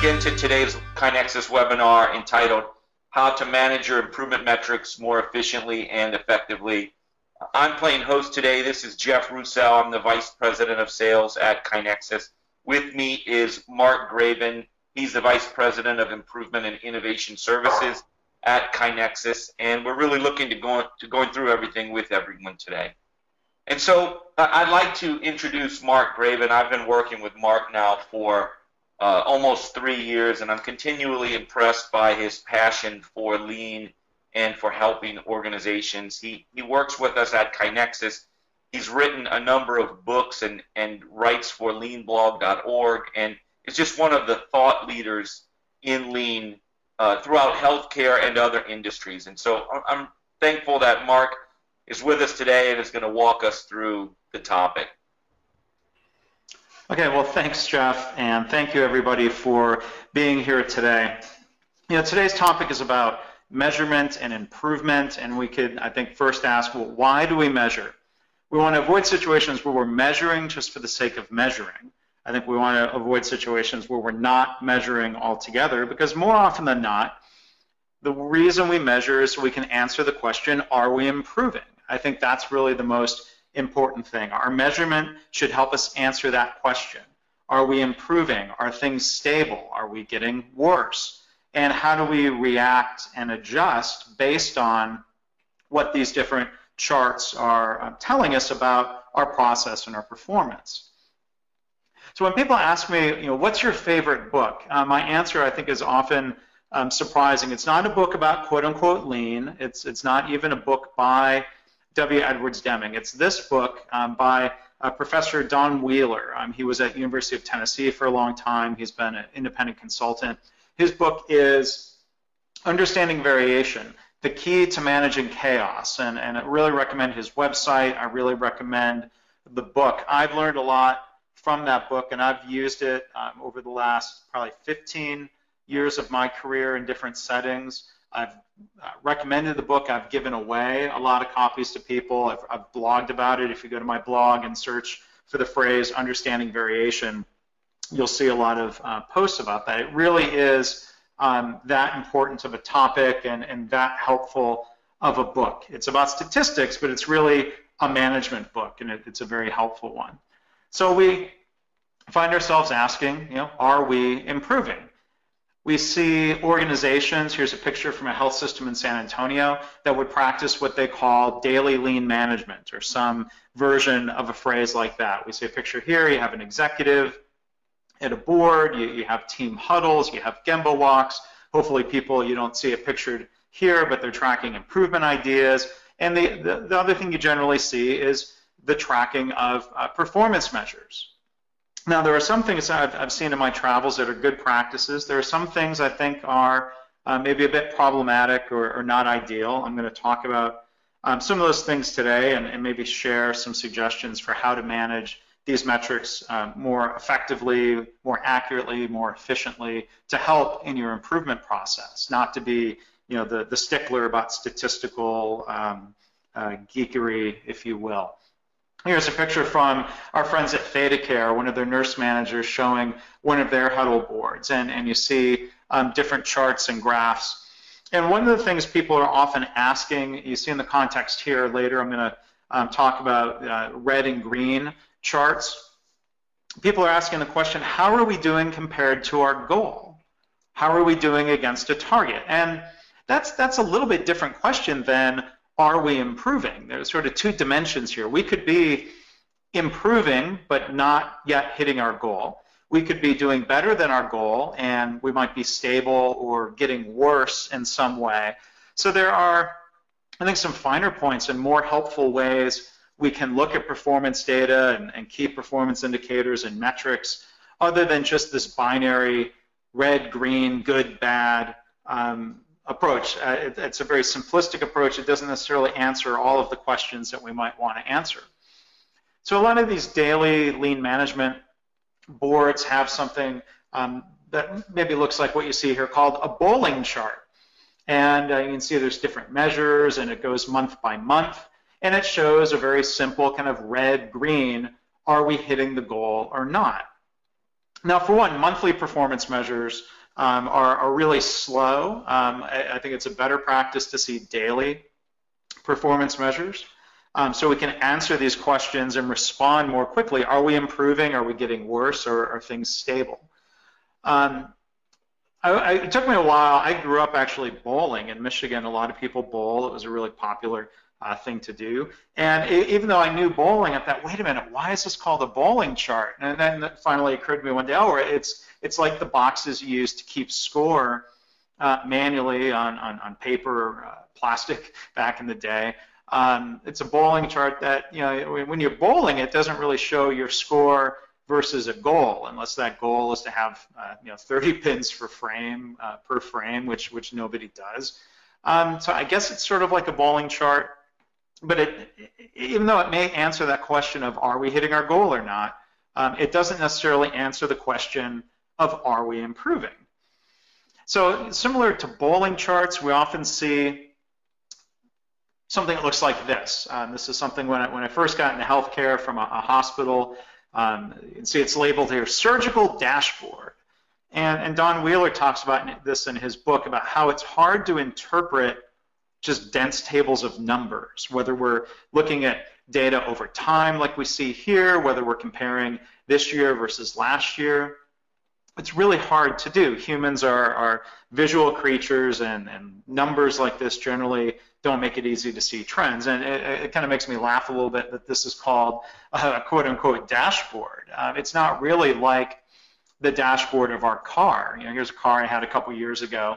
again to today's KaiNexus webinar entitled How to Manage Your Improvement Metrics More Efficiently and Effectively. I'm playing host today. This is Jeff Roussel. I'm the Vice President of Sales at KaiNexus. With me is Mark Graban. He's the Vice President of Improvement and Innovation Services at KaiNexus, and we're really looking to go to going through everything with everyone today. And so I'd like to introduce Mark Graban. I've been working with Mark now for uh, almost three years, and I'm continually impressed by his passion for lean and for helping organizations. He, he works with us at KaiNexus. He's written a number of books and, and writes for leanblog.org, and is just one of the thought leaders in lean uh, throughout healthcare and other industries. And so I'm thankful that Mark is with us today and is going to walk us through the topic. Okay, well, thanks, Jeff, and thank you, everybody, for being here today. You know, today's topic is about measurement and improvement, and we could, I think, first ask, well, why do we measure? We want to avoid situations where we're measuring just for the sake of measuring. I think we want to avoid situations where we're not measuring altogether, because more often than not, the reason we measure is so we can answer the question, are we improving? I think that's really the most important thing. Our measurement should help us answer that question. Are we improving? Are things stable? Are we getting worse? And how do we react and adjust based on what these different charts are uh, telling us about our process and our performance? So when people ask me, you know, what's your favorite book? Uh, my answer, I think, is often um, surprising. It's not a book about quote unquote lean. It's, it's not even a book by W. Edwards Deming. It's this book um, by uh, Professor Don Wheeler. Um, he was at University of Tennessee for a long time. He's been an independent consultant. His book is Understanding Variation, the Key to Managing Chaos. And, and I really recommend his website. I really recommend the book. I've learned a lot from that book, and I've used it um, over the last probably 15 years of my career in different settings. I've uh, recommended the book. I've given away a lot of copies to people. I've, I've, blogged about it. If you go to my blog and search for the phrase understanding variation, you'll see a lot of uh, posts about that. It really is um, that important of a topic and, and that helpful of a book. It's about statistics, but it's really a management book, and it, it's a very helpful one. So we find ourselves asking, you know, are we improving? We see organizations, here's a picture from a health system in San Antonio, that would practice what they call daily lean management or some version of a phrase like that. We see a picture here, you have an executive at a board, you, you have team huddles, you have Gemba walks. Hopefully people, you don't see it pictured here, but they're tracking improvement ideas. And the, the, the other thing you generally see is the tracking of uh, performance measures. Now, there are some things I've, I've, seen in my travels that are good practices. There are some things I think are uh, maybe a bit problematic or, or, not ideal. I'm going to talk about um, some of those things today and, and, maybe share some suggestions for how to manage these metrics um, more effectively, more accurately, more efficiently to help in your improvement process, not to be you know, the, the stickler about statistical um, uh, geekery, if you will. Here's a picture from our friends at ThedaCare, one of their nurse managers showing one of their huddle boards. And, and you see um, different charts and graphs. And one of the things people are often asking, you see in the context here later, I'm going to um, talk about uh, red and green charts. People are asking the question, how are we doing compared to our goal? How are we doing against a target? And that's, that's a little bit different question than are we improving? There's sort of two dimensions here. We could be improving, but not yet hitting our goal. We could be doing better than our goal, and we might be stable or getting worse in some way. So there are, I think, some finer points and more helpful ways we can look at performance data and, and key performance indicators and metrics other than just this binary red, green, good, bad. Um, approach. Uh, it, it's a very simplistic approach. It doesn't necessarily answer all of the questions that we might want to answer. So a lot of these daily lean management boards have something um, that maybe looks like what you see here called a bowling chart. And uh, you can see there's different measures and it goes month by month. And it shows a very simple kind of red-green, are we hitting the goal or not? Now, for one, monthly performance measures um, are, are, really slow. Um, I, I, think it's a better practice to see daily performance measures. Um, so we can answer these questions and respond more quickly. Are we improving? Are we getting worse? Or are things stable? Um, I, it took me a while. I grew up actually bowling in Michigan. A lot of people bowl. It was a really popular uh, thing to do. And it, even though I knew bowling, I thought, wait a minute, why is this called a bowling chart? And then it finally occurred to me one day, oh, it's it's like the boxes you used to keep score uh, manually on on, on paper, or, uh, plastic back in the day. Um, it's a bowling chart that you know when you're bowling, it doesn't really show your score versus a goal, unless that goal is to have uh, you know 30 pins for frame uh, per frame, which which nobody does. Um, so I guess it's sort of like a bowling chart, but it, even though it may answer that question of are we hitting our goal or not, um, it doesn't necessarily answer the question of are we improving. So similar to bowling charts, we often see something that looks like this. Um, this is something when I, when I first got into healthcare from a, a hospital. Um, you can see it's labeled here, surgical dashboard. And, and Don Wheeler talks about this in his book about how it's hard to interpret just dense tables of numbers, whether we're looking at data over time like we see here, whether we're comparing this year versus last year. It's really hard to do. Humans are, are visual creatures and, and numbers like this generally don't make it easy to see trends. And it, it kind of makes me laugh a little bit that this is called a quote unquote dashboard. Uh, it's not really like the dashboard of our car. You know, here's a car I had a couple years ago.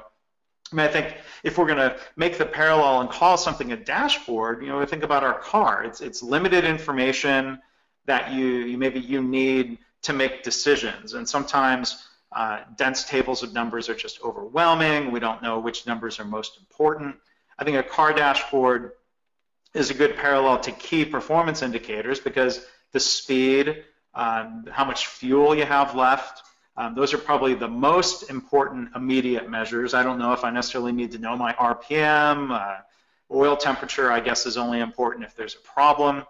I mean, I think if we're going to make the parallel and call something a dashboard, you know, we think about our car. It's, it's limited information that you, you maybe you need to make decisions. And sometimes uh, dense tables of numbers are just overwhelming. We don't know which numbers are most important. I think a car dashboard is a good parallel to key performance indicators because the speed, um, how much fuel you have left, um, those are probably the most important immediate measures. I don't know if I necessarily need to know my RPM. Uh, oil temperature, I guess, is only important if there's a problem.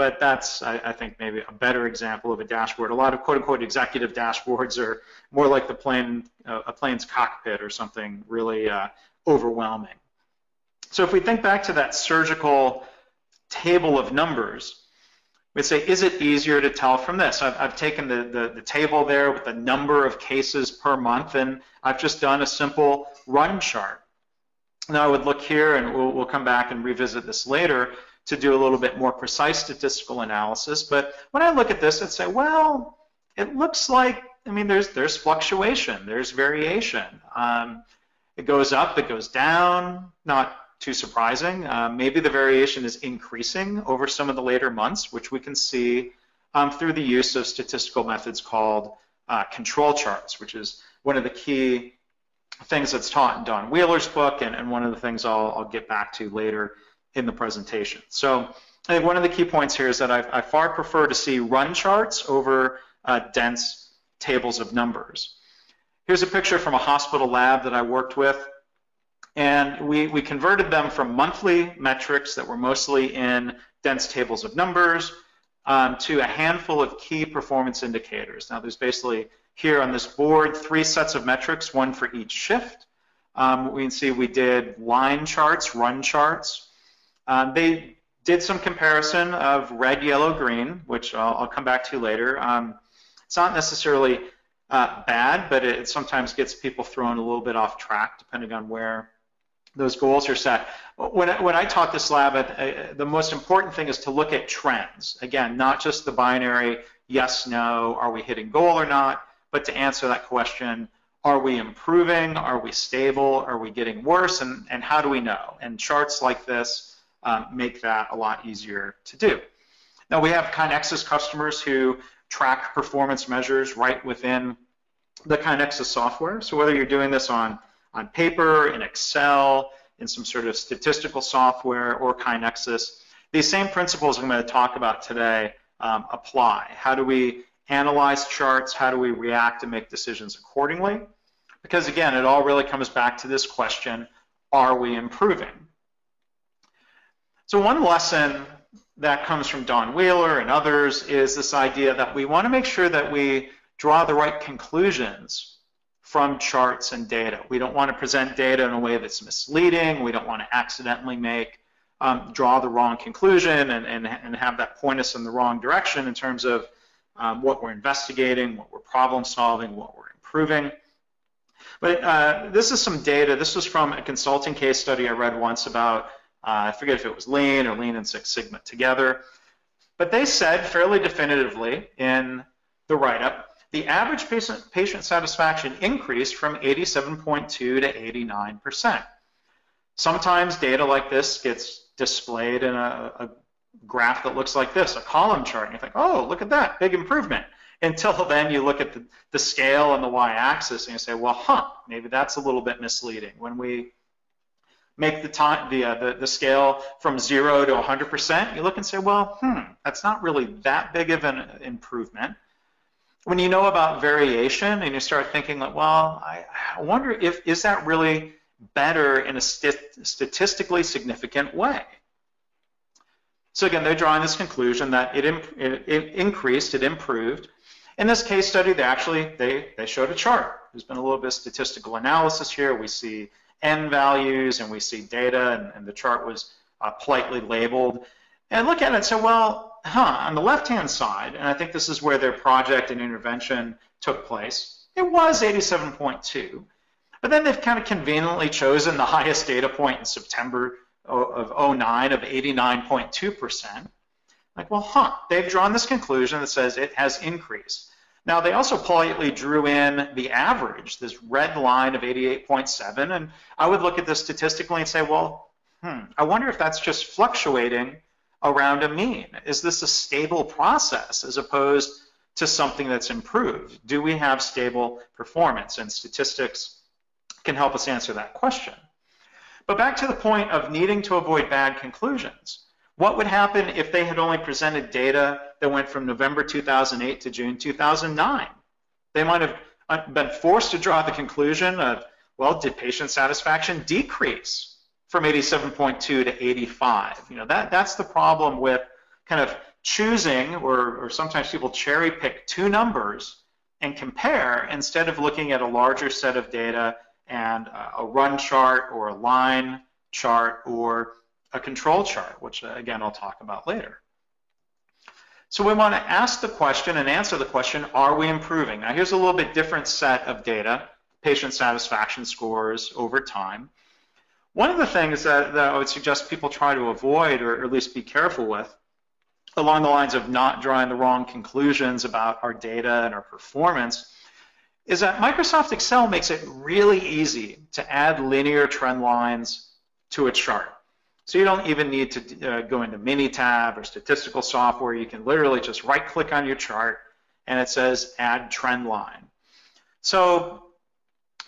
But that's, I, I, think, maybe a better example of a dashboard. A lot of quote-unquote executive dashboards are more like the plane, uh, a plane's cockpit or something really uh, overwhelming. So if we think back to that surgical table of numbers, we'd say, is it easier to tell from this? I've, I've taken the, the, the, table there with the number of cases per month, and I've just done a simple run chart. Now I would look here, and we'll, we'll come back and revisit this later to do a little bit more precise statistical analysis. But when I look at this, I'd say, well, it looks like, I mean, there's, there's fluctuation, there's variation. Um, it goes up, it goes down, not too surprising. Uh, maybe the variation is increasing over some of the later months, which we can see um, through the use of statistical methods called uh, control charts, which is one of the key things that's taught in Don Wheeler's book and, and one of the things I'll, I'll, get back to later in the presentation. So I think one of the key points here is that I, I far prefer to see run charts over uh, dense tables of numbers. Here's a picture from a hospital lab that I worked with. And we, we converted them from monthly metrics that were mostly in dense tables of numbers um, to a handful of key performance indicators. Now there's basically here on this board three sets of metrics, one for each shift. Um, we can see we did line charts, run charts. Um, they did some comparison of red, yellow, green, which I'll, I'll come back to later. Um, it's not necessarily uh, bad, but it sometimes gets people thrown a little bit off track depending on where those goals are set. When when I taught this lab, the most important thing is to look at trends. Again, not just the binary yes, no, are we hitting goal or not, but to answer that question, are we improving? Are we stable? Are we getting worse? And, and how do we know? And charts like this um, make that a lot easier to do. Now we have KaiNexus customers who track performance measures right within the KaiNexus software. So whether you're doing this on on paper, in Excel, in some sort of statistical software or KaiNexus. These same principles I'm going to talk about today um, apply. How do we analyze charts? How do we react and make decisions accordingly? Because again, it all really comes back to this question, are we improving? So one lesson that comes from Don Wheeler and others is this idea that we want to make sure that we draw the right conclusions from charts and data. We don't want to present data in a way that's misleading. We don't want to accidentally make, um, draw the wrong conclusion and, and, and have that point us in the wrong direction in terms of um, what we're investigating, what we're problem solving, what we're improving. But uh, this is some data. This was from a consulting case study I read once about, uh, I forget if it was Lean or Lean and Six Sigma together. But they said fairly definitively in the write-up, the average patient, patient satisfaction increased from 87.2 to 89%. Sometimes data like this gets displayed in a, a graph that looks like this, a column chart, and you think, oh, look at that, big improvement. Until then, you look at the, the scale and the y-axis and you say, well, huh, maybe that's a little bit misleading. When we make the time the, uh, the, the scale from zero to 100%, you look and say, well, hmm, that's not really that big of an improvement. When you know about variation and you start thinking like, well, I, wonder if is that really better in a st statistically significant way? So again, they're drawing this conclusion that it, it, it, increased, it improved. In this case study, they actually they, they showed a chart. There's been a little bit of statistical analysis here. We see n values and we see data, and, and the chart was uh, politely labeled. And look at it and say, well, huh, on the left-hand side, and I think this is where their project and intervention took place, it was 87.2. But then they've kind of conveniently chosen the highest data point in September of 09 of 89.2%. Like, well, huh, they've drawn this conclusion that says it has increased. Now, they also politely drew in the average, this red line of 88.7, and I would look at this statistically and say, well, hmm, I wonder if that's just fluctuating around a mean. Is this a stable process as opposed to something that's improved? Do we have stable performance? And statistics can help us answer that question. But back to the point of needing to avoid bad conclusions. What would happen if they had only presented data that went from November 2008 to June 2009? They might have uh, been forced to draw the conclusion of, well, did patient satisfaction decrease from 87.2 to 85? You know, that, that's the problem with kind of choosing, or, or sometimes people cherry pick two numbers and compare instead of looking at a larger set of data and a run chart or a line chart or a control chart, which uh, again I'll talk about later. So we want to ask the question and answer the question, are we improving? Now here's a little bit different set of data, patient satisfaction scores over time. One of the things that, that I would suggest people try to avoid or at least be careful with along the lines of not drawing the wrong conclusions about our data and our performance is that Microsoft Excel makes it really easy to add linear trend lines to a chart. So you don't even need to uh, go into Minitab or statistical software. You can literally just right click on your chart and it says add trend line. So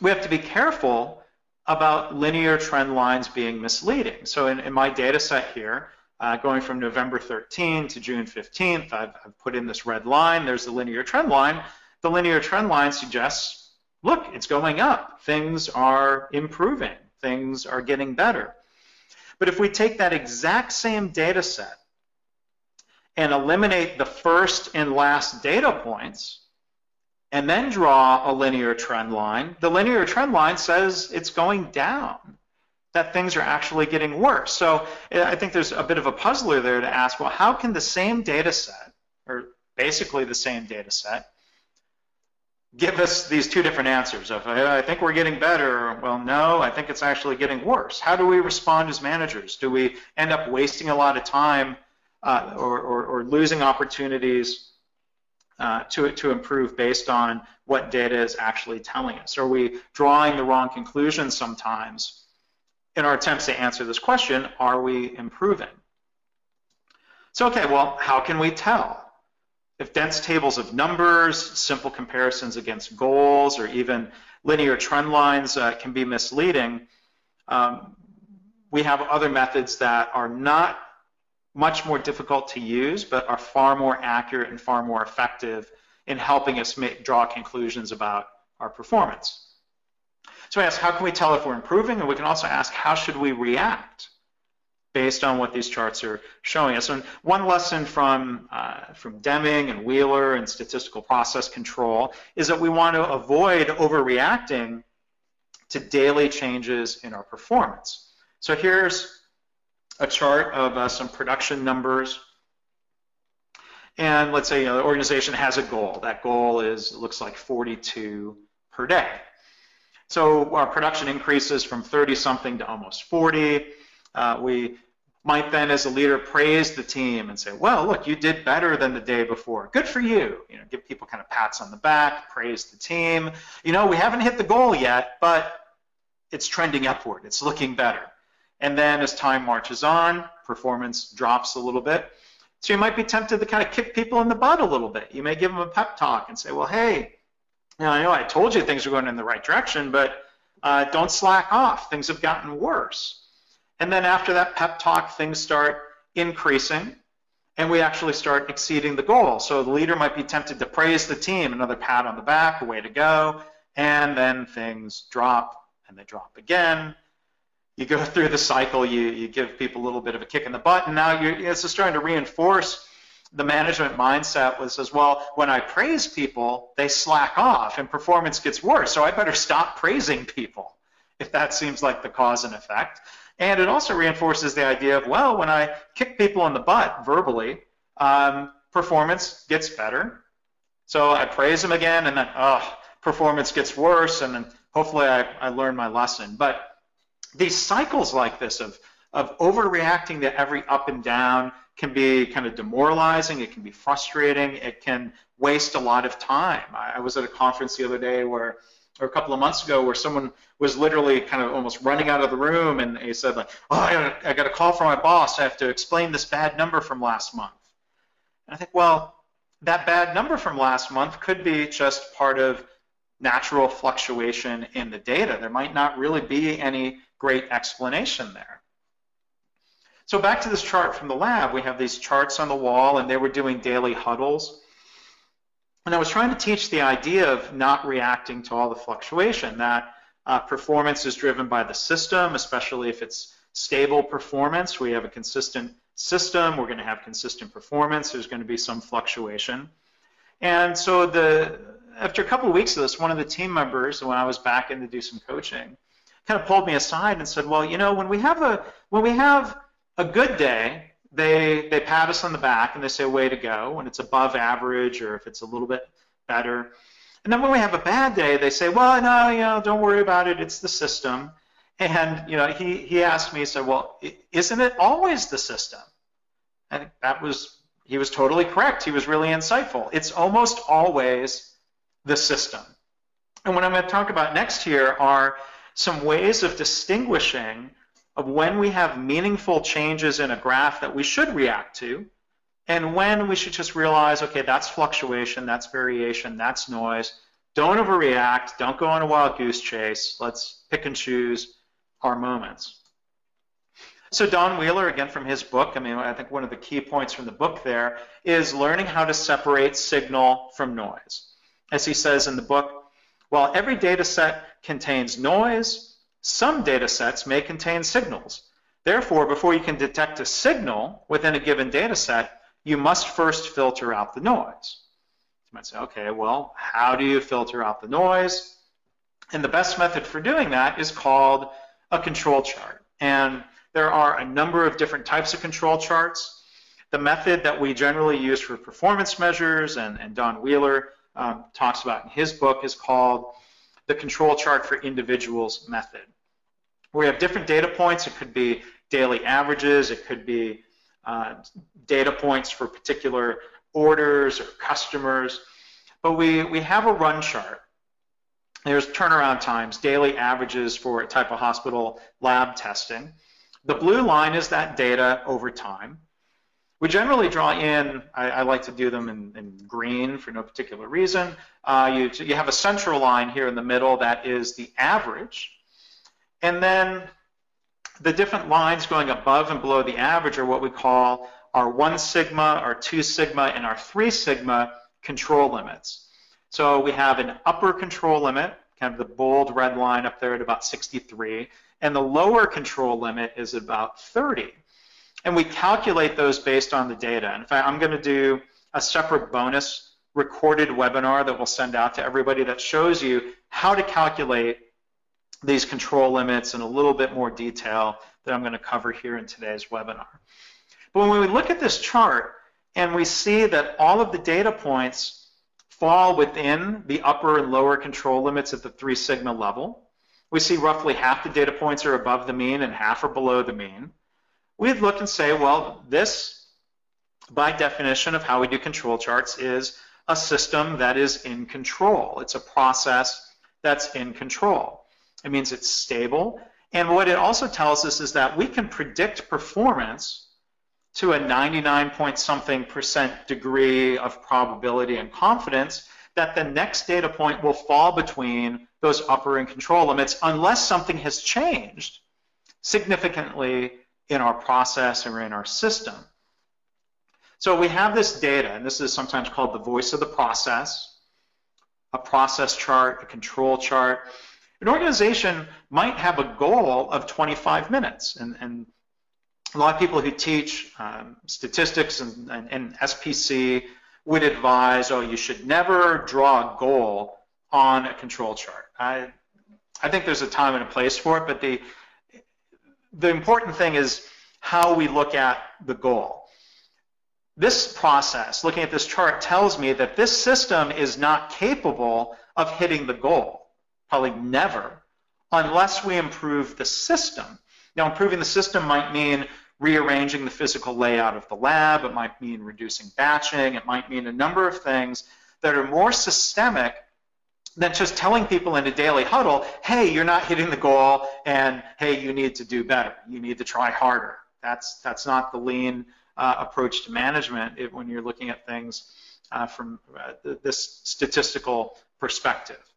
we have to be careful about linear trend lines being misleading. So in, in my data set here, uh, going from November 13 to June 15th, I've, I've put in this red line. There's the linear trend line the linear trend line suggests, look, it's going up. Things are improving. Things are getting better. But if we take that exact same data set and eliminate the first and last data points, and then draw a linear trend line, the linear trend line says it's going down, that things are actually getting worse. So eh, I think there's a bit of a puzzler there to ask, well, how can the same data set, or basically the same data set, give us these two different answers of I think we're getting better. Well no I think it's actually getting worse. How do we respond as managers? Do we end up wasting a lot of time uh, or, or, or, losing opportunities uh, to, to improve based on what data is actually telling us? Are we drawing the wrong conclusions sometimes? In our attempts to answer this question are we improving? So okay well how can we tell if dense tables of numbers, simple comparisons against goals, or even linear trend lines uh, can be misleading, um, we have other methods that are not much more difficult to use, but are far more accurate and far more effective in helping us make, draw conclusions about our performance. So we ask, how can we tell if we're improving? And we can also ask, how should we react? Based on what these charts are showing us. And one lesson from, uh, from Deming and Wheeler and statistical process control is that we want to avoid overreacting to daily changes in our performance. So here's a chart of uh, some production numbers. And let's say you know, the organization has a goal. That goal is, looks like 42 per day. So our production increases from 30 something to almost 40. Uh, we might then, as a leader, praise the team and say, well, look, you did better than the day before. Good for you. You know, give people kind of pats on the back, praise the team. You know, we haven't hit the goal yet, but it's trending upward. It's looking better. And then as time marches on, performance drops a little bit. So you might be tempted to kind of kick people in the butt a little bit. You may give them a pep talk and say, well, hey, you know, I know I told you things are going in the right direction, but uh, don't slack off. Things have gotten worse. And then after that pep talk, things start increasing and we actually start exceeding the goal. So the leader might be tempted to praise the team, another pat on the back, a way to go, and then things drop and they drop again. You go through the cycle, you, you give people a little bit of a kick in the butt, and now you're, it's just starting to reinforce the management mindset was as well, when I praise people, they slack off and performance gets worse. So I better stop praising people if that seems like the cause and effect. And it also reinforces the idea of, well, when I kick people in the butt verbally, um, performance gets better. So I praise them again, and then, oh, performance gets worse, and then hopefully I, I learn my lesson. But these cycles like this of, of overreacting to every up and down can be kind of demoralizing. It can be frustrating. It can waste a lot of time. I, I was at a conference the other day where, or a couple of months ago, where someone was literally kind of almost running out of the room, and he said, like, "Oh, I got, a, I got a call from my boss. I have to explain this bad number from last month." And I think, well, that bad number from last month could be just part of natural fluctuation in the data. There might not really be any great explanation there. So back to this chart from the lab, we have these charts on the wall and they were doing daily huddles. And I was trying to teach the idea of not reacting to all the fluctuation, that uh, performance is driven by the system, especially if it's stable performance. We have a consistent system, we're going to have consistent performance, there's going to be some fluctuation. And so the after a couple of weeks of this, one of the team members, when I was back in to do some coaching, kind of pulled me aside and said, "Well, you know, when we have a when we have a good day, they they pat us on the back and they say, "Way to go!" When it's above average or if it's a little bit better, and then when we have a bad day, they say, "Well, no, you know, don't worry about it. It's the system." And you know, he he asked me, he said, "Well, isn't it always the system?" And that was he was totally correct. He was really insightful. It's almost always the system. And what I'm going to talk about next here are some ways of distinguishing of when we have meaningful changes in a graph that we should react to and when we should just realize, okay, that's fluctuation, that's variation, that's noise. Don't overreact. Don't go on a wild goose chase. Let's pick and choose our moments. So Don Wheeler, again from his book, I mean, I think one of the key points from the book there is learning how to separate signal from noise as he says in the book, while every data set contains noise, some data sets may contain signals. Therefore, before you can detect a signal within a given data set, you must first filter out the noise. You might say, okay, well, how do you filter out the noise? And the best method for doing that is called a control chart. And there are a number of different types of control charts. The method that we generally use for performance measures, and, and Don Wheeler um, talks about in his book is called the control chart for individuals method. We have different data points. It could be daily averages. It could be uh, data points for particular orders or customers. But we, we have a run chart. There's turnaround times, daily averages for type of hospital lab testing. The blue line is that data over time. We generally draw in, I, I like to do them in, in, green for no particular reason. Uh, you, you have a central line here in the middle that is the average. And then the different lines going above and below the average are what we call our 1 sigma, our 2 sigma, and our 3 sigma control limits. So we have an upper control limit, kind of the bold red line up there at about 63, and the lower control limit is about 30. and we calculate those based on the data. In fact, I'm going to do a separate bonus recorded webinar that we'll send out to everybody that shows you how to calculate these control limits in a little bit more detail that I'm going to cover here in today's webinar. But when we look at this chart and we see that all of the data points fall within the upper and lower control limits at the 3 sigma level, we see roughly half the data points are above the mean and half are below the mean. We'd look and say, well, this, by definition of how we do control charts, is a system that is in control. It's a process that's in control. It means it's stable. And what it also tells us is that we can predict performance to a 99 point something percent degree of probability and confidence that the next data point will fall between those upper and control limits unless something has changed significantly in our process or in our system. So we have this data, and this is sometimes called the voice of the process, a process chart, a control chart. An organization might have a goal of 25 minutes, and, and a lot of people who teach um, statistics and, and, and SPC would advise, oh, you should never draw a goal on a control chart. I, I think there's a time and a place for it, but the, the important thing is how we look at the goal. This process, looking at this chart, tells me that this system is not capable of hitting the goal, probably never, unless we improve the system. Now, improving the system might mean rearranging the physical layout of the lab. It might mean reducing batching. It might mean a number of things that are more systemic than just telling people in a daily huddle, hey, you're not hitting the goal, and hey, you need to do better. You need to try harder. That's, that's not the lean uh, approach to management when you're looking at things uh, from uh, this statistical perspective.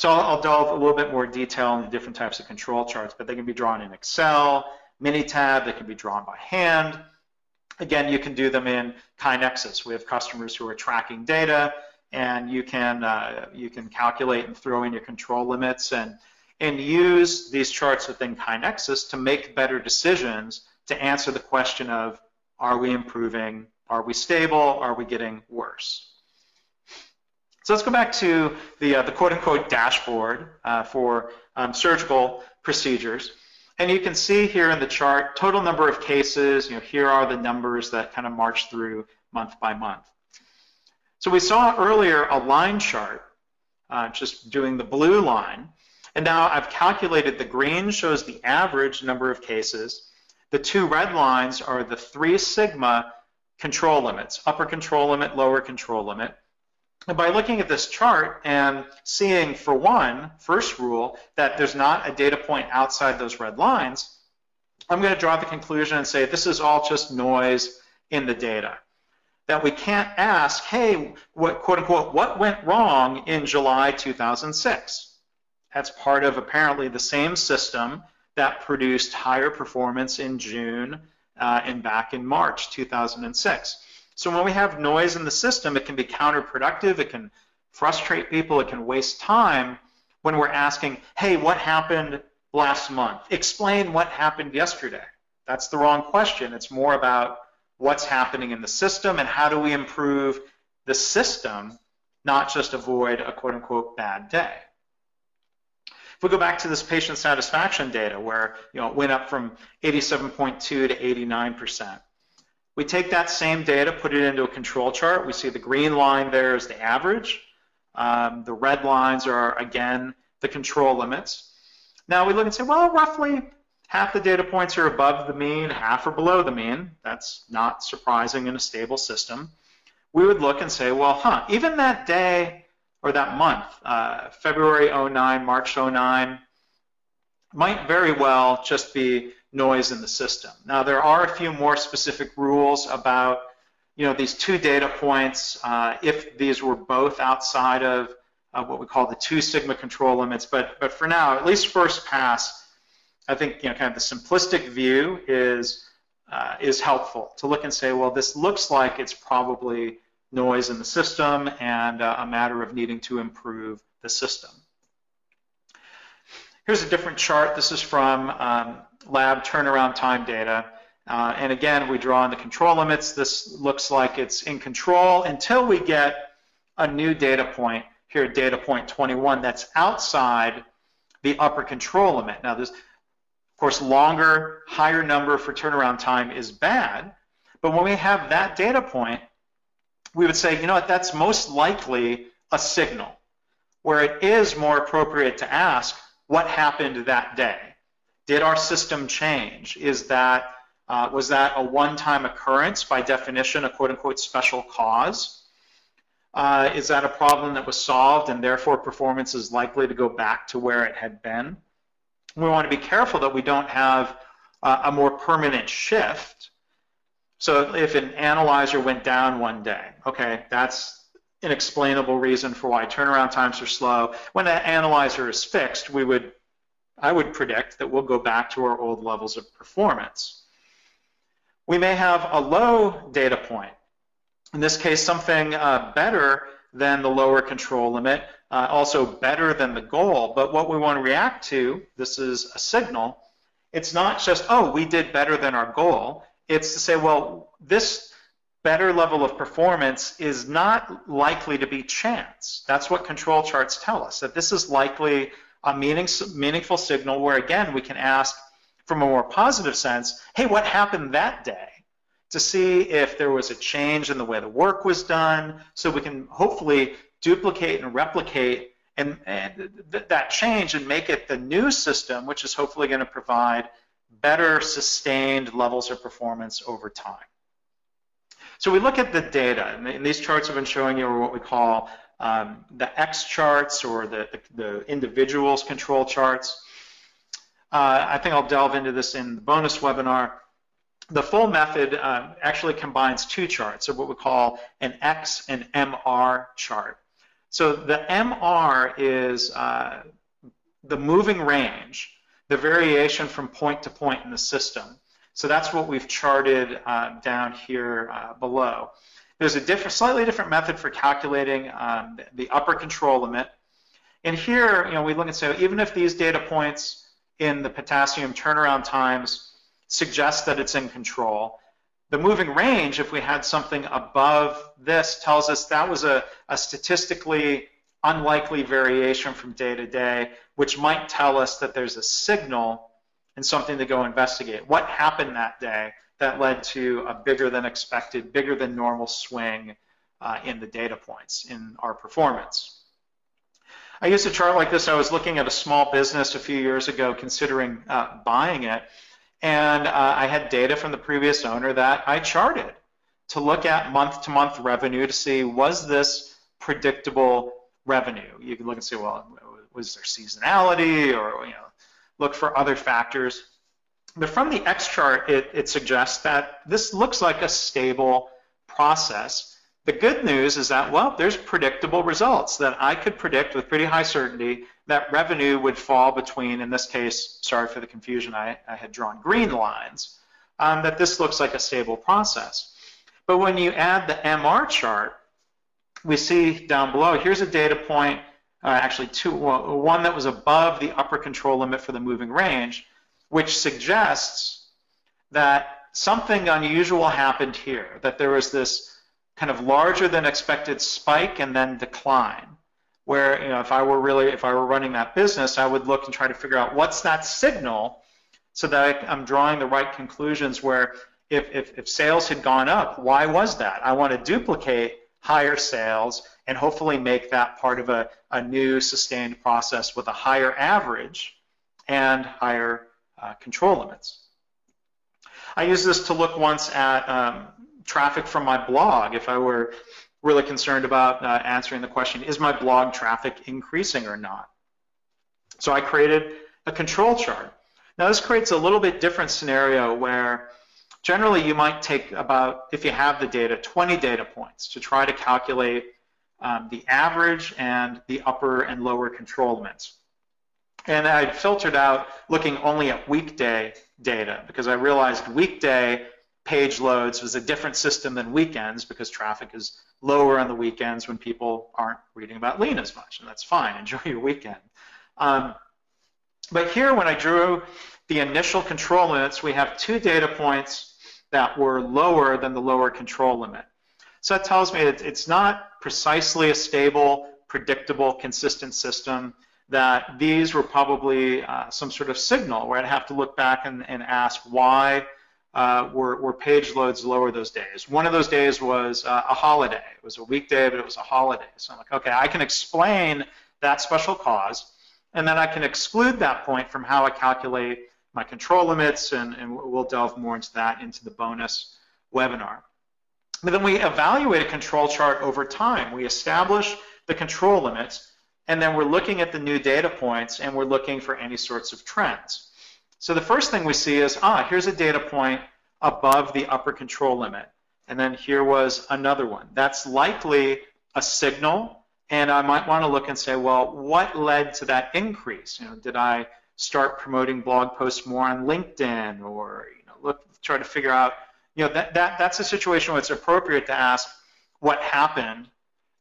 So I'll, delve a little bit more detail into different types of control charts, but they can be drawn in Excel, Minitab they can be drawn by hand. Again, you can do them in KaiNexus. We have customers who are tracking data, and you can uh, you can calculate and throw in your control limits and and use these charts within KaiNexus to make better decisions to answer the question of are we improving, are we stable, are we getting worse? So let's go back to the, uh, the quote-unquote dashboard uh, for um, surgical procedures. And you can see here in the chart, total number of cases, you know, here are the numbers that kind of march through month by month. So we saw earlier a line chart, uh, just doing the blue line. And now I've calculated the green shows the average number of cases. The two red lines are the three sigma control limits, upper control limit, lower control limit. By looking at this chart and seeing, for one, first rule, that there's not a data point outside those red lines, I'm going to draw the conclusion and say this is all just noise in the data. That we can't ask, hey, what, quote unquote, what went wrong in July 2006? That's part of apparently the same system that produced higher performance in June uh, and back in March 2006. So when we have noise in the system, it can be counterproductive, it can frustrate people, it can waste time when we're asking, hey, what happened last month? Explain what happened yesterday. That's the wrong question. It's more about what's happening in the system and how do we improve the system, not just avoid a quote unquote bad day. If we go back to this patient satisfaction data where you know, it went up from 87.2 to 89%, we take that same data, put it into a control chart. We see the green line there is the average. Um, the red lines are, again, the control limits. Now we look and say, well, roughly half the data points are above the mean, half are below the mean. That's not surprising in a stable system. We would look and say, well, huh, even that day or that month, uh, February 09, March 09, might very well just be noise in the system. Now, there are a few more specific rules about you know, these two data points, uh, if these were both outside of uh, what we call the two sigma control limits. But, but for now, at least first pass, I think you know, kind of the simplistic view is, uh, is helpful to look and say, well, this looks like it's probably noise in the system and uh, a matter of needing to improve the system. Here's a different chart. This is from um, lab turnaround time data. Uh, and again, we draw in the control limits. This looks like it's in control until we get a new data point here, data point 21, that's outside the upper control limit. Now, this, of course, longer, higher number for turnaround time is bad, but when we have that data point, we would say, you know what, that's most likely a signal, where it is more appropriate to ask, what happened that day? Did our system change? Is that, uh, was that a one-time occurrence, by definition, a quote-unquote special cause? Uh, is that a problem that was solved and therefore performance is likely to go back to where it had been? We want to be careful that we don't have uh, a more permanent shift. So if an analyzer went down one day, okay, that's an explainable reason for why turnaround times are slow. When that analyzer is fixed, we would, I would predict that we'll go back to our old levels of performance. We may have a low data point in this case, something uh, better than the lower control limit, uh, also better than the goal. But what we want to react to, this is a signal, it's not just, oh, we did better than our goal. It's to say, well, this better level of performance is not likely to be chance. That's what control charts tell us, that this is likely a meaning, meaningful signal where, again, we can ask from a more positive sense, hey, what happened that day? to see if there was a change in the way the work was done so we can hopefully duplicate and replicate and, and th that change and make it the new system which is hopefully going to provide better sustained levels of performance over time. So we look at the data, and these charts I've been showing you are what we call um, the X charts or the, the, the individuals control charts. Uh, I think I'll delve into this in the bonus webinar the full method uh, actually combines two charts, so what we call an X and MR chart. So the MR is uh, the moving range, the variation from point to point in the system. So that's what we've charted uh, down here uh, below. There's a different, slightly different method for calculating um, the upper control limit. And here, you know, we look and say, even if these data points in the potassium turnaround times suggest that it's in control. The moving range, if we had something above this, tells us that was a, a statistically unlikely variation from day to day, which might tell us that there's a signal and something to go investigate. What happened that day that led to a bigger than expected, bigger than normal swing uh, in the data points in our performance? I used a chart like this. I was looking at a small business a few years ago considering uh, buying it. And uh, I had data from the previous owner that I charted to look at month-to-month -month revenue to see was this predictable revenue. You can look and say, well, was there seasonality or you know, look for other factors. But from the X chart, it, it suggests that this looks like a stable process. The good news is that, well, there's predictable results that I could predict with pretty high certainty that revenue would fall between, in this case, sorry for the confusion, I, I had drawn green lines, um, that this looks like a stable process. But when you add the MR chart, we see down below, here's a data point, uh, actually two, well, one that was above the upper control limit for the moving range, which suggests that something unusual happened here, that there was this kind of larger than expected spike and then decline where you know if I were really if I were running that business, I would look and try to figure out what's that signal so that I'm drawing the right conclusions where if, if, if sales had gone up, why was that? I want to duplicate higher sales and hopefully make that part of a, a new sustained process with a higher average and higher uh, control limits. I used this to look once at um, traffic from my blog. If I were really concerned about uh, answering the question, is my blog traffic increasing or not? So I created a control chart. Now this creates a little bit different scenario where generally you might take about, if you have the data, 20 data points to try to calculate um, the average and the upper and lower control limits. And I filtered out looking only at weekday data because I realized weekday page loads was a different system than weekends because traffic is lower on the weekends when people aren't reading about lean as much, and that's fine. Enjoy your weekend. Um, but here, when I drew the initial control limits, we have two data points that were lower than the lower control limit. So that tells me that it's not precisely a stable, predictable, consistent system, that these were probably uh, some sort of signal where I'd have to look back and, and ask why uh, were, were, page loads lower those days. One of those days was uh, a holiday. It was a weekday, but it was a holiday. So I'm like, okay, I can explain that special cause, and then I can exclude that point from how I calculate my control limits, and, and we'll delve more into that into the bonus webinar. But then we evaluate a control chart over time. We establish the control limits, and then we're looking at the new data points, and we're looking for any sorts of trends. So the first thing we see is, ah, here's a data point above the upper control limit. And then here was another one. That's likely a signal, and I might want to look and say, well, what led to that increase? You know, did I start promoting blog posts more on LinkedIn, or you know, look try to figure out you know, that, that, that's a situation where it's appropriate to ask what happened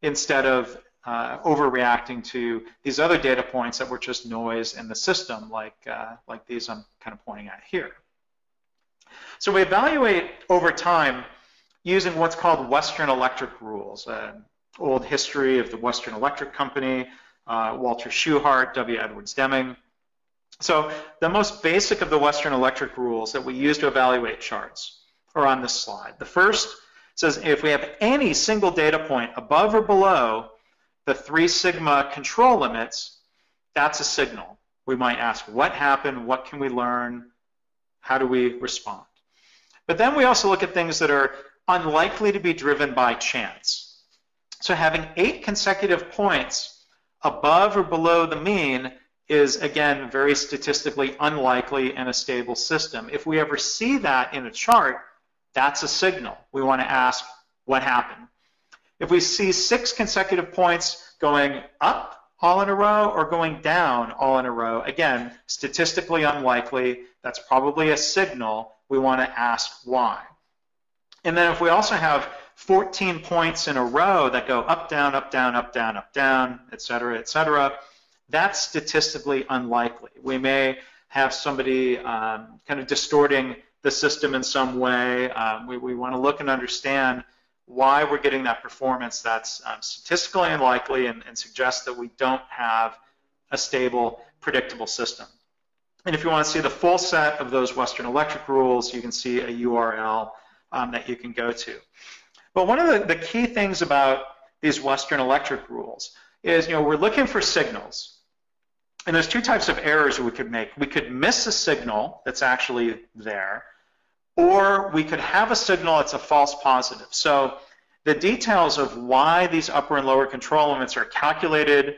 instead of uh, overreacting to these other data points that were just noise in the system, like, uh, like these I'm kind of pointing at here. So we evaluate over time using what's called Western Electric rules, an old history of the Western Electric Company, uh, Walter Shewhart, W. Edwards Deming. So the most basic of the Western Electric rules that we use to evaluate charts are on this slide. The first says if we have any single data point above or below the 3 sigma control limits, that's a signal. We might ask what happened, what can we learn, how do we respond? But then we also look at things that are unlikely to be driven by chance. So having eight consecutive points above or below the mean is, again, very statistically unlikely in a stable system. If we ever see that in a chart, that's a signal. We want to ask what happened. If we see six consecutive points going up all in a row or going down all in a row, again, statistically unlikely, that's probably a signal. We want to ask why. And then if we also have 14 points in a row that go up, down, up, down, up, down, up, down, et cetera, et cetera, that's statistically unlikely. We may have somebody um, kind of distorting the system in some way. Um, we, we want to look and understand why we're getting that performance that's um, statistically unlikely and, and suggests that we don't have a stable, predictable system. And if you want to see the full set of those Western Electric rules, you can see a URL um, that you can go to. But one of the, the key things about these Western Electric rules is, you know, we're looking for signals. And there's two types of errors we could make. We could miss a signal that's actually there, or we could have a signal that's a false positive. So the details of why these upper and lower control limits are calculated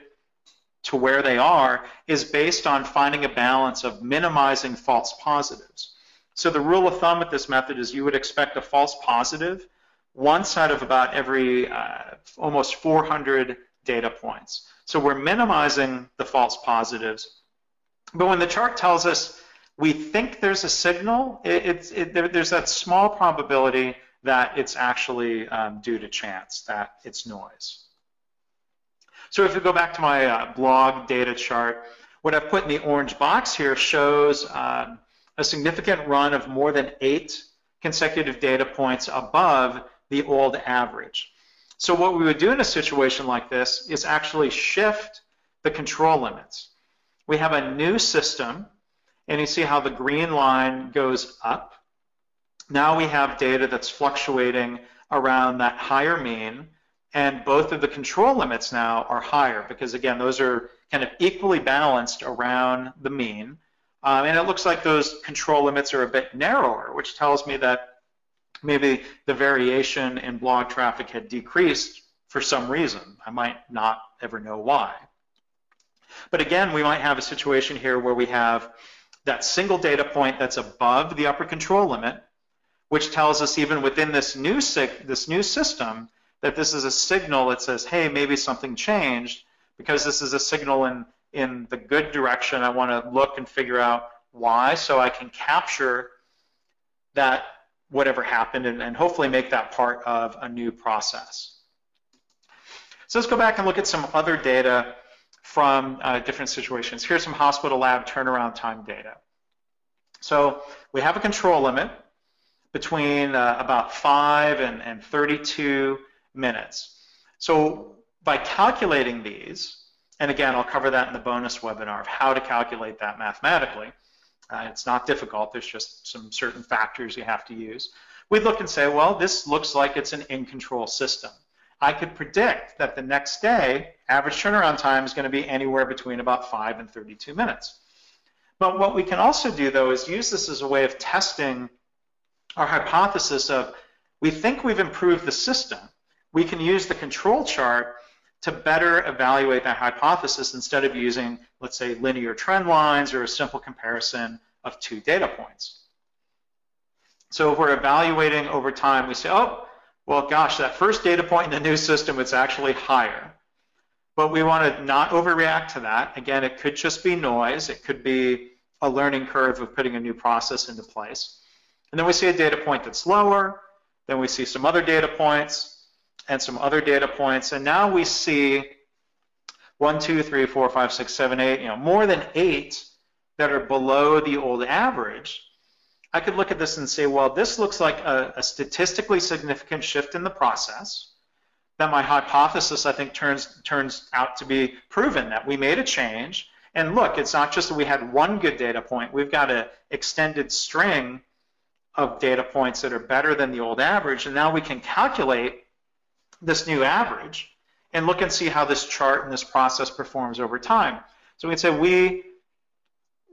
to where they are is based on finding a balance of minimizing false positives. So the rule of thumb with this method is you would expect a false positive once out of about every uh, almost 400 data points. So we're minimizing the false positives. But when the chart tells us we think there's a signal, it, it's, it, there, there's that small probability that it's actually um, due to chance, that it's noise. So if we go back to my uh, blog data chart, what I've put in the orange box here shows um, a significant run of more than eight consecutive data points above the old average. So what we would do in a situation like this is actually shift the control limits. We have a new system, and you see how the green line goes up. Now we have data that's fluctuating around that higher mean, and both of the control limits now are higher because, again, those are kind of equally balanced around the mean. Um, and it looks like those control limits are a bit narrower, which tells me that maybe the variation in blog traffic had decreased for some reason. I might not ever know why. But again, we might have a situation here where we have that single data point that's above the upper control limit, which tells us even within this new, this new system that this is a signal that says, hey, maybe something changed. Because this is a signal in, in the good direction, I want to look and figure out why so I can capture that whatever happened and, and hopefully make that part of a new process. So let's go back and look at some other data from uh, different situations. Here's some hospital lab turnaround time data. So we have a control limit, between uh, about 5 and, and 32 minutes. So by calculating these, and again, I'll cover that in the bonus webinar of how to calculate that mathematically. Uh, it's not difficult. There's just some certain factors you have to use. We look and say, well, this looks like it's an in-control system. I could predict that the next day, average turnaround time is going to be anywhere between about 5 and 32 minutes. But what we can also do, though, is use this as a way of testing our hypothesis of we think we've improved the system. We can use the control chart to better evaluate that hypothesis instead of using, let's say, linear trend lines or a simple comparison of two data points. So if we're evaluating over time, we say, oh, well, gosh, that first data point in the new system, it's actually higher. But we want to not overreact to that. Again, it could just be noise. It could be a learning curve of putting a new process into place. And then we see a data point that's lower. Then we see some other data points and some other data points. And now we see one, two, three, four, five, six, seven, eight, you know, more than eight that are below the old average. I could look at this and say, well, this looks like a, a statistically significant shift in the process. That my hypothesis, I think, turns turns out to be proven that we made a change. And look, it's not just that we had one good data point. We've got an extended string of data points that are better than the old average. And now we can calculate this new average and look and see how this chart and this process performs over time. So we can say we,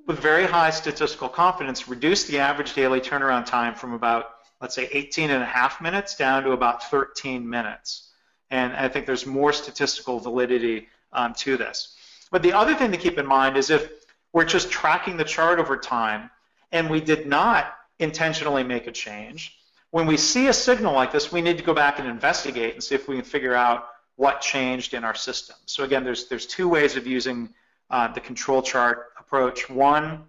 with very high statistical confidence, reduce the average daily turnaround time from about, let's say, 18 and a half minutes down to about 13 minutes. And I think there's more statistical validity um, to this. But the other thing to keep in mind is if we're just tracking the chart over time and we did not intentionally make a change, when we see a signal like this, we need to go back and investigate and see if we can figure out what changed in our system. So again, there's, there's two ways of using uh, the control chart approach. One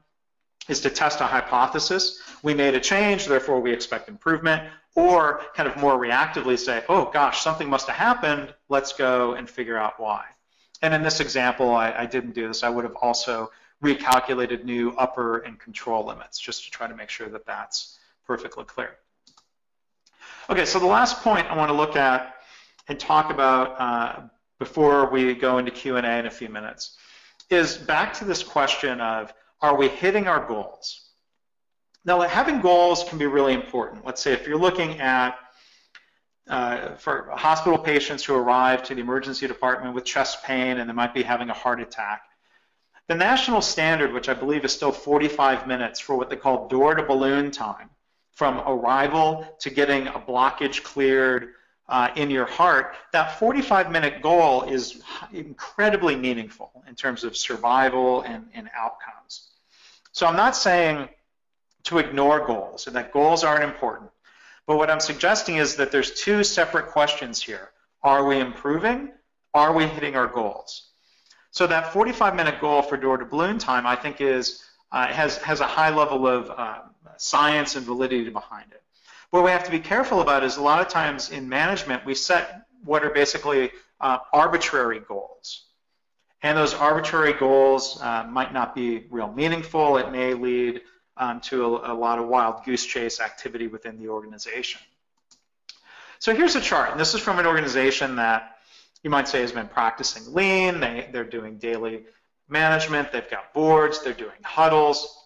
is to test a hypothesis. We made a change, therefore we expect improvement, or kind of more reactively say, oh gosh, something must have happened, let's go and figure out why. And in this example, I, I didn't do this. I would have also recalculated new upper and control limits just to try to make sure that that's perfectly clear. Okay, so the last point I want to look at and talk about uh, before we go into Q&A in a few minutes is back to this question of, are we hitting our goals? Now, having goals can be really important. Let's say if you're looking at uh, for hospital patients who arrive to the emergency department with chest pain and they might be having a heart attack, the national standard, which I believe is still 45 minutes for what they call door to balloon time, from arrival to getting a blockage cleared uh, in your heart, that 45 minute goal is incredibly meaningful in terms of survival and, and outcomes. So I'm not saying to ignore goals and that goals aren't important. But what I'm suggesting is that there's two separate questions here. Are we improving? Are we hitting our goals? So that 45 minute goal for door to balloon time, I think is, uh, has, has a high level of uh, science and validity behind it. What we have to be careful about is a lot of times in management, we set what are basically uh, arbitrary goals. And those arbitrary goals uh, might not be real meaningful. It may lead um, to a, a lot of wild goose chase activity within the organization. So here's a chart, and this is from an organization that you might say has been practicing lean. They, they're doing daily management. They've got boards. They're doing huddles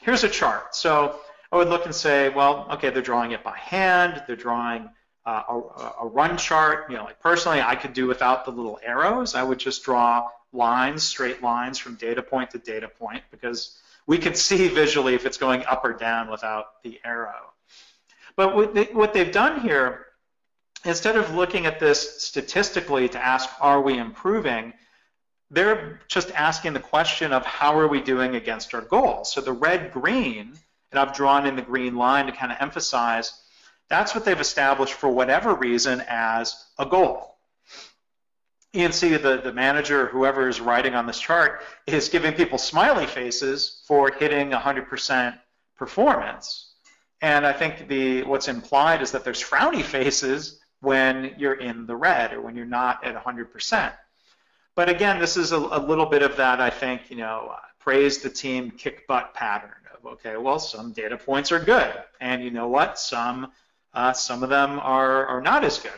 here's a chart. So I would look and say, well, okay, they're drawing it by hand. They're drawing uh, a, a, run chart. You know, like personally, I could do without the little arrows. I would just draw lines, straight lines from data point to data point because we could see visually if it's going up or down without the arrow. But what, they, what they've done here, instead of looking at this statistically to ask, are we improving, they're just asking the question of how are we doing against our goals. So the red green, and I've drawn in the green line to kind of emphasize, that's what they've established for whatever reason as a goal. See the, the manager, whoever is writing on this chart, is giving people smiley faces for hitting 100% performance. And I think the what's implied is that there's frowny faces when you're in the red or when you're not at 100%. But again, this is a, a, little bit of that, I think, you know, praise the team, kick butt pattern Okay, well, some data points are good, and you know what? Some uh, some of them are, are not as good.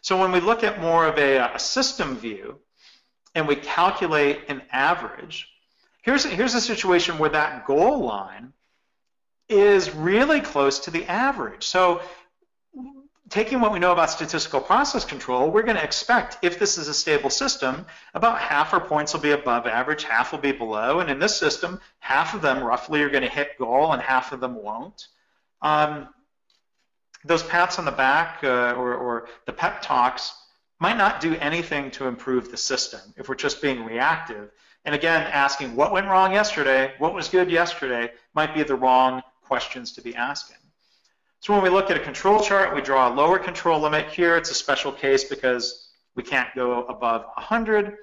So when we look at more of a, a system view and we calculate an average, here's, here's a situation where that goal line is really close to the average. So taking what we know about statistical process control, we're going to expect, if this is a stable system, about half our points will be above average, half will be below, and in this system, half of them roughly are going to hit goal and half of them won't. Um, those pats on the back uh, or, or the pep talks might not do anything to improve the system if we're just being reactive. And again, asking what went wrong yesterday, what was good yesterday, might be the wrong questions to be asking. So when we look at a control chart, we draw a lower control limit. Here it's a special case because we can't go above 100.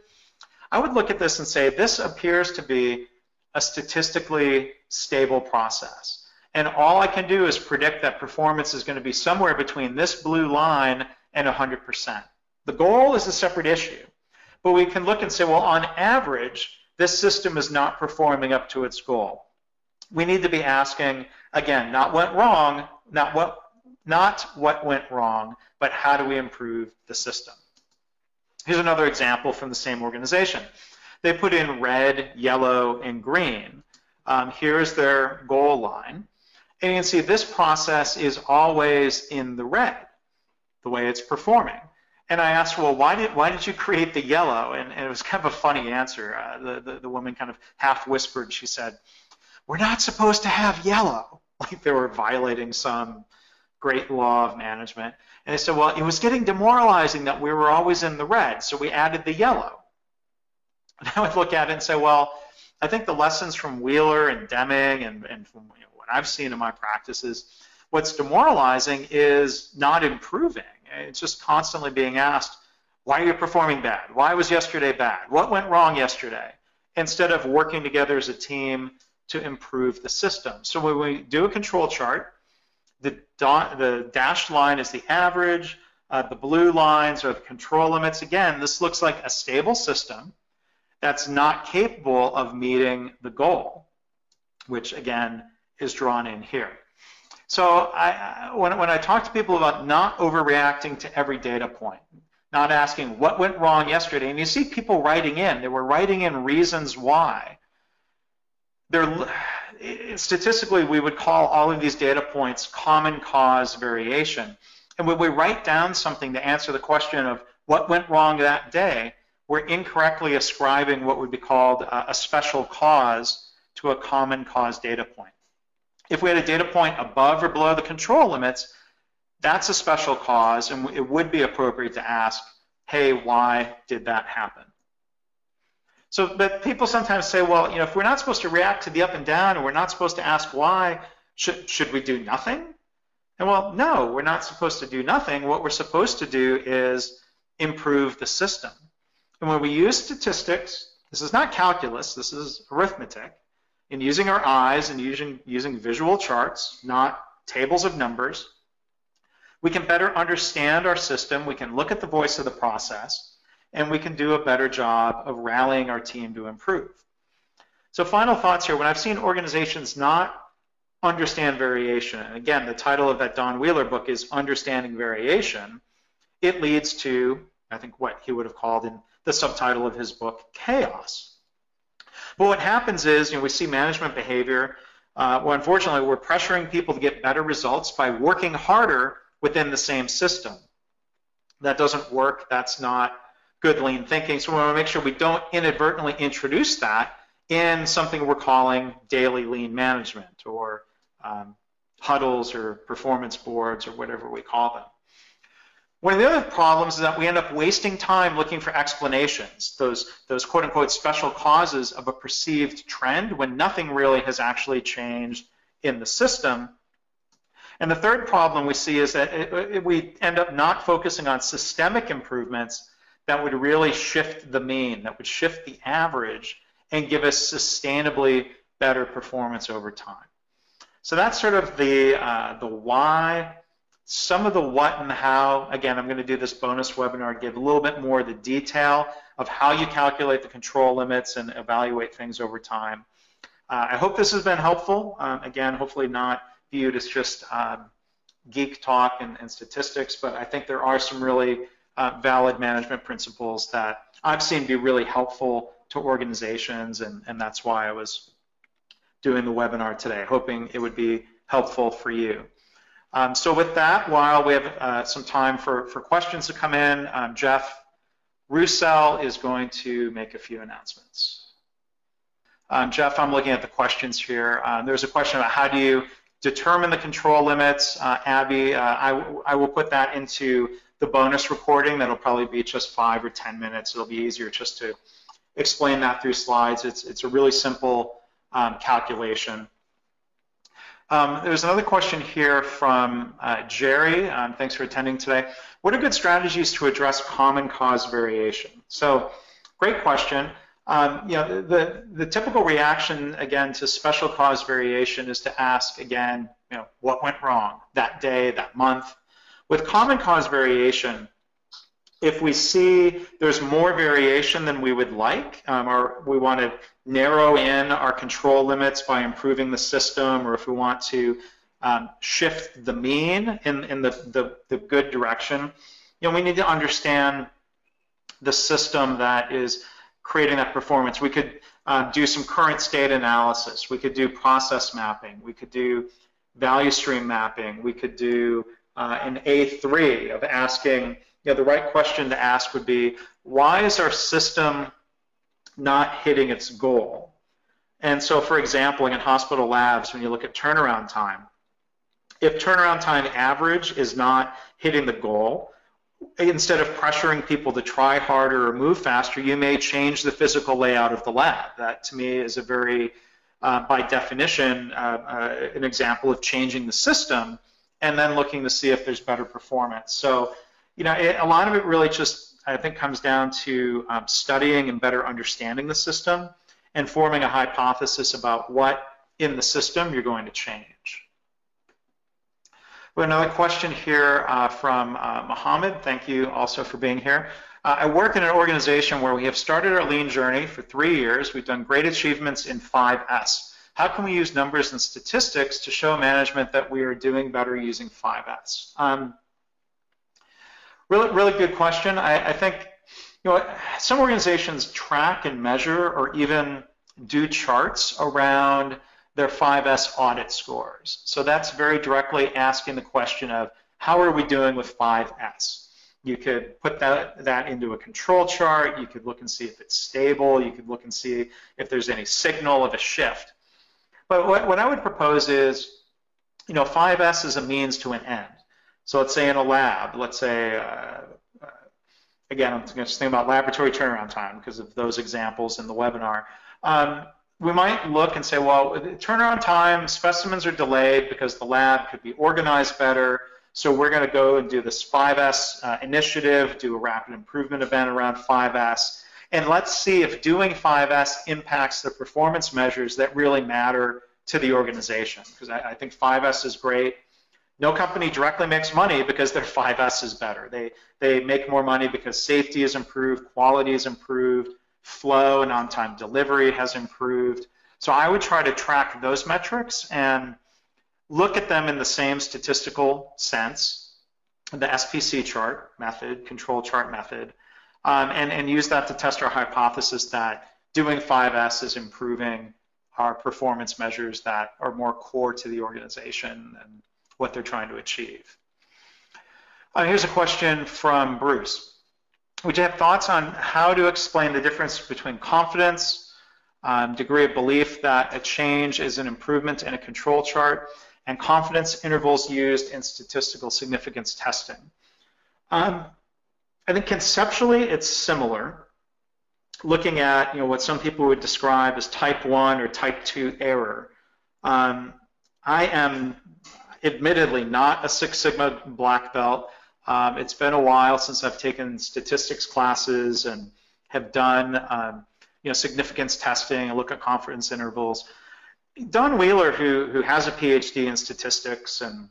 I would look at this and say this appears to be a statistically stable process. And all I can do is predict that performance is going to be somewhere between this blue line and 100%. The goal is a separate issue. But we can look and say, well, on average, this system is not performing up to its goal. We need to be asking, again, not what went wrong, not what, not what went wrong, but how do we improve the system? Here's another example from the same organization. They put in red, yellow, and green. Um, here's their goal line. And you can see this process is always in the red, the way it's performing. And I asked, well, why did why did you create the yellow? And, and it was kind of a funny answer. Uh, the, the, the woman kind of half whispered. She said, "We're not supposed to have yellow." Like they were violating some great law of management. And they said, well, it was getting demoralizing that we were always in the red, so we added the yellow. And I would look at it and say, well, I think the lessons from Wheeler and Deming and, and from you know, what I've seen in my practices, what's demoralizing is not improving. It's just constantly being asked, why are you performing bad? Why was yesterday bad? What went wrong yesterday? Instead of working together as a team to improve the system. So when we do a control chart, the, the dashed line is the average, uh, the blue lines are the control limits. Again, this looks like a stable system that's not capable of meeting the goal, which again is drawn in here. So I, when, when I talk to people about not overreacting to every data point, not asking what went wrong yesterday, and you see people writing in, they were writing in reasons why. They're, statistically, we would call all of these data points common cause variation. And when we write down something to answer the question of what went wrong that day, we're incorrectly ascribing what would be called a special cause to a common cause data point. If we had a data point above or below the control limits, that's a special cause, and it would be appropriate to ask, hey, why did that happen? So, but people sometimes say, well, you know, if we're not supposed to react to the up and down, and we're not supposed to ask why, should, should we do nothing? And well, no, we're not supposed to do nothing. What we're supposed to do is improve the system. And when we use statistics, this is not calculus, this is arithmetic, in using our eyes and using, using visual charts, not tables of numbers, we can better understand our system, we can look at the voice of the process, and we can do a better job of rallying our team to improve. So final thoughts here, when I've seen organizations not understand variation, and again, the title of that Don Wheeler book is Understanding Variation, it leads to, I think, what he would have called in the subtitle of his book, chaos. But what happens is, you know, we see management behavior. Uh, well, unfortunately, we're pressuring people to get better results by working harder within the same system. That doesn't work. That's not good lean thinking. So we want to make sure we don't inadvertently introduce that in something we're calling daily lean management or um, huddles or performance boards or whatever we call them. One of the other problems is that we end up wasting time looking for explanations, those, those quote unquote special causes of a perceived trend when nothing really has actually changed in the system. And the third problem we see is that it, it, we end up not focusing on systemic improvements that would really shift the mean, that would shift the average and give us sustainably better performance over time. So that's sort of the, uh, the why some of the what and how, again, I'm going to do this bonus webinar, give a little bit more of the detail of how you calculate the control limits and evaluate things over time. Uh, I hope this has been helpful. Um, again, hopefully not viewed as just um, geek talk and, and, statistics, but I think there are some really uh, valid management principles that I've seen be really helpful to organizations, and, and that's why I was doing the webinar today, hoping it would be helpful for you. Um, so with that, while we have uh, some time for, for questions to come in, um, Jeff Roussel is going to make a few announcements. Um, Jeff, I'm looking at the questions here. Um, there's a question about how do you determine the control limits. Uh, Abby, uh, I, I will put that into the bonus recording. That'll probably be just five or 10 minutes. It'll be easier just to explain that through slides. It's, it's a really simple um, calculation. Um, there's another question here from uh, Jerry. Um, thanks for attending today. What are good strategies to address common cause variation? So, great question. Um, you know, the, the typical reaction, again, to special cause variation is to ask, again, you know, what went wrong that day, that month. With common cause variation, if we see there's more variation than we would like, um, or we want to narrow in our control limits by improving the system, or if we want to um, shift the mean in, in the, the, the good direction, you know, we need to understand the system that is creating that performance. We could uh, do some current state analysis. We could do process mapping. We could do value stream mapping. We could do uh, an A3 of asking, you know, the right question to ask would be, why is our system not hitting its goal? And so, for example, in hospital labs, when you look at turnaround time, if turnaround time average is not hitting the goal, instead of pressuring people to try harder or move faster, you may change the physical layout of the lab. That, to me, is a very, uh, by definition, uh, uh, an example of changing the system and then looking to see if there's better performance. So you know, it, a lot of it really just, I think, comes down to um, studying and better understanding the system and forming a hypothesis about what in the system you're going to change. We have another question here uh, from uh, Mohammed. Thank you also for being here. Uh, I work in an organization where we have started our lean journey for three years. We've done great achievements in 5S. How can we use numbers and statistics to show management that we are doing better using 5S? Um, Really, really good question. I, I think you know some organizations track and measure or even do charts around their 5S audit scores. So that's very directly asking the question of how are we doing with 5S? You could put that, that into a control chart. You could look and see if it's stable. You could look and see if there's any signal of a shift. But what, what I would propose is, you know, 5S is a means to an end. So let's say in a lab, let's say, uh, uh again, I'm just thinking about laboratory turnaround time because of those examples in the webinar. Um, we might look and say, well, turnaround time, specimens are delayed because the lab could be organized better. So we're going to go and do this 5S uh, initiative, do a rapid improvement event around 5S, and let's see if doing 5S impacts the performance measures that really matter to the organization. Because I, I think 5S is great. No company directly makes money because their 5S is better. They, they make more money because safety is improved, quality is improved, flow and on-time delivery has improved. So I would try to track those metrics and look at them in the same statistical sense, the SPC chart method, control chart method, um, and, and use that to test our hypothesis that doing 5S is improving our performance measures that are more core to the organization and what they're trying to achieve. Uh, here's a question from Bruce. Would you have thoughts on how to explain the difference between confidence, um, degree of belief that a change is an improvement in a control chart, and confidence intervals used in statistical significance testing? Um, I think conceptually it's similar, looking at you know what some people would describe as type 1 or type 2 error. Um, I am admittedly not a Six Sigma black belt. Um, it's been a while since I've taken statistics classes and have done um, you know significance testing and look at confidence intervals. Don Wheeler, who who has a PhD in statistics and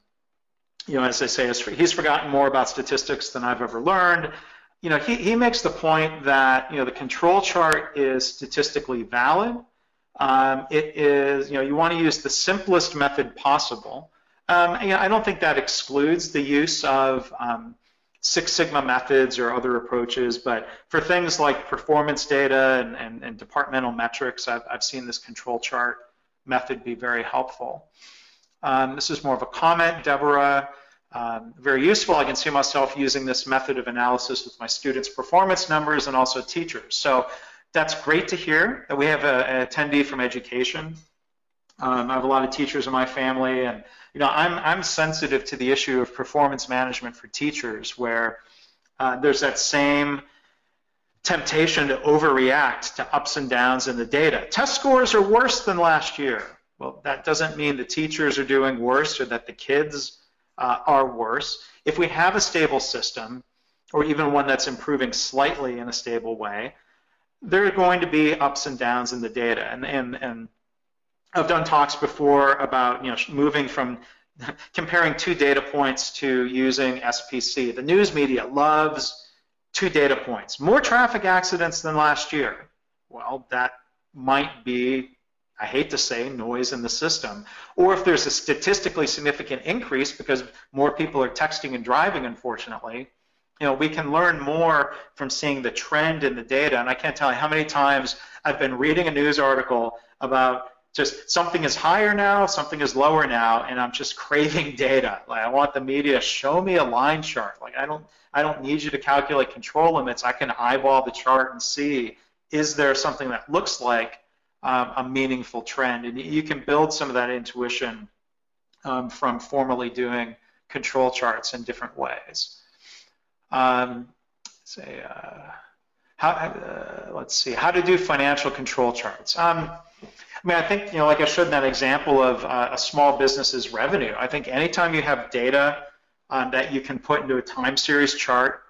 you know as I say, he's forgotten more about statistics than I've ever learned. You know, he, he makes the point that you know the control chart is statistically valid, Um, it is, you know, you want to use the simplest method possible. Um, you know, I don't think that excludes the use of um, Six Sigma methods or other approaches, but for things like performance data and, and, and departmental metrics, I've, I've, seen this control chart method be very helpful. Um, this is more of a comment, Deborah. Um, very useful. I can see myself using this method of analysis with my students' performance numbers and also teachers. So that's great to hear that we have a, an attendee from education. Um, I have a lot of teachers in my family, and you know, I'm I'm sensitive to the issue of performance management for teachers, where uh, there's that same temptation to overreact to ups and downs in the data. Test scores are worse than last year. Well, that doesn't mean the teachers are doing worse or that the kids uh, are worse. If we have a stable system, or even one that's improving slightly in a stable way, there are going to be ups and downs in the data. And, and, and I've done talks before about you know moving from comparing two data points to using SPC. The news media loves two data points. More traffic accidents than last year. Well, that might be I hate to say, noise in the system. Or if there's a statistically significant increase because more people are texting and driving, unfortunately, you know, we can learn more from seeing the trend in the data. And I can't tell you how many times I've been reading a news article about just something is higher now, something is lower now, and I'm just craving data. Like I want the media to show me a line chart. Like I don't, I don't need you to calculate control limits. I can eyeball the chart and see is there something that looks like um, a meaningful trend. And you can build some of that intuition um, from formally doing control charts in different ways. Um, say, uh, how, uh, let's see, how to do financial control charts. Um, I mean, I think, you know, like I showed in that example of uh, a small business's revenue, I think anytime you have data um, that you can put into a time series chart,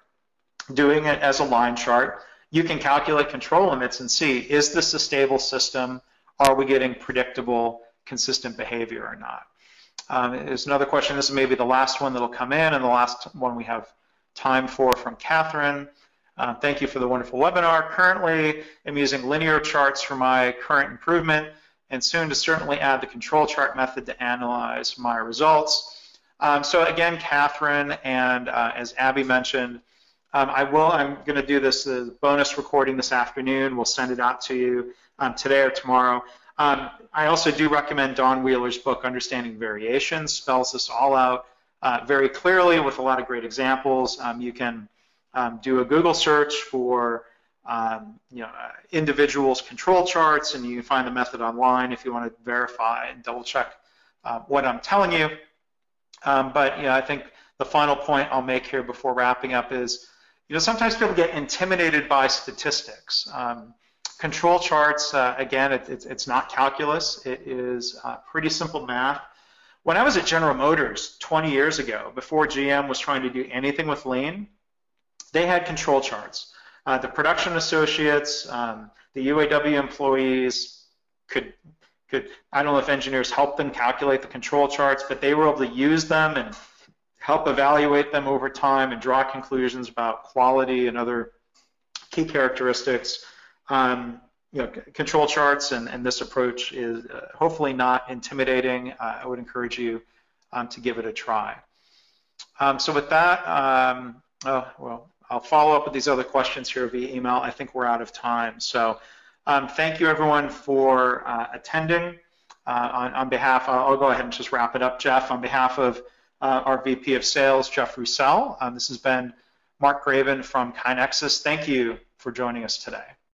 doing it as a line chart, you can calculate control limits and see, is this a stable system? Are we getting predictable, consistent behavior or not? Um, there's another question. This is maybe the last one that'll come in and the last one we have time for from Catherine. Um, thank you for the wonderful webinar. Currently, I'm using linear charts for my current improvement and soon to certainly add the control chart method to analyze my results. Um, so again, Catherine, and uh, as Abby mentioned, um, I will, I'm going to do this bonus recording this afternoon. We'll send it out to you um, today or tomorrow. Um, I also do recommend Don Wheeler's book, Understanding Variations, spells this all out uh, very clearly with a lot of great examples. Um, you can um, do a Google search for um, you know, uh, individuals control charts and you can find the method online if you want to verify and double check uh, what I'm telling you. but you know, I think the final point I'll make here before wrapping up is you know, sometimes people get intimidated by statistics. Um, control charts, uh, again, it, it, it's not calculus. It is uh, pretty simple math. When I was at General Motors 20 years ago, before GM was trying to do anything with lean, they had control charts. Uh, the production associates, um, the UAW employees could, could, I don't know if engineers helped them calculate the control charts, but they were able to use them and help evaluate them over time and draw conclusions about quality and other key characteristics. Um, you know, control charts and, and this approach is uh, hopefully not intimidating. Uh, I would encourage you um, to give it a try. Um, so with that, um, oh, well, I'll follow up with these other questions here via email. I think we're out of time. So um, thank you everyone for uh, attending. Uh, on, on, behalf, I'll, I'll go ahead and just wrap it up, Jeff. On behalf of uh, our VP of Sales, Jeff Roussel. Um, this has been Mark Graban from KaiNexus. Thank you for joining us today.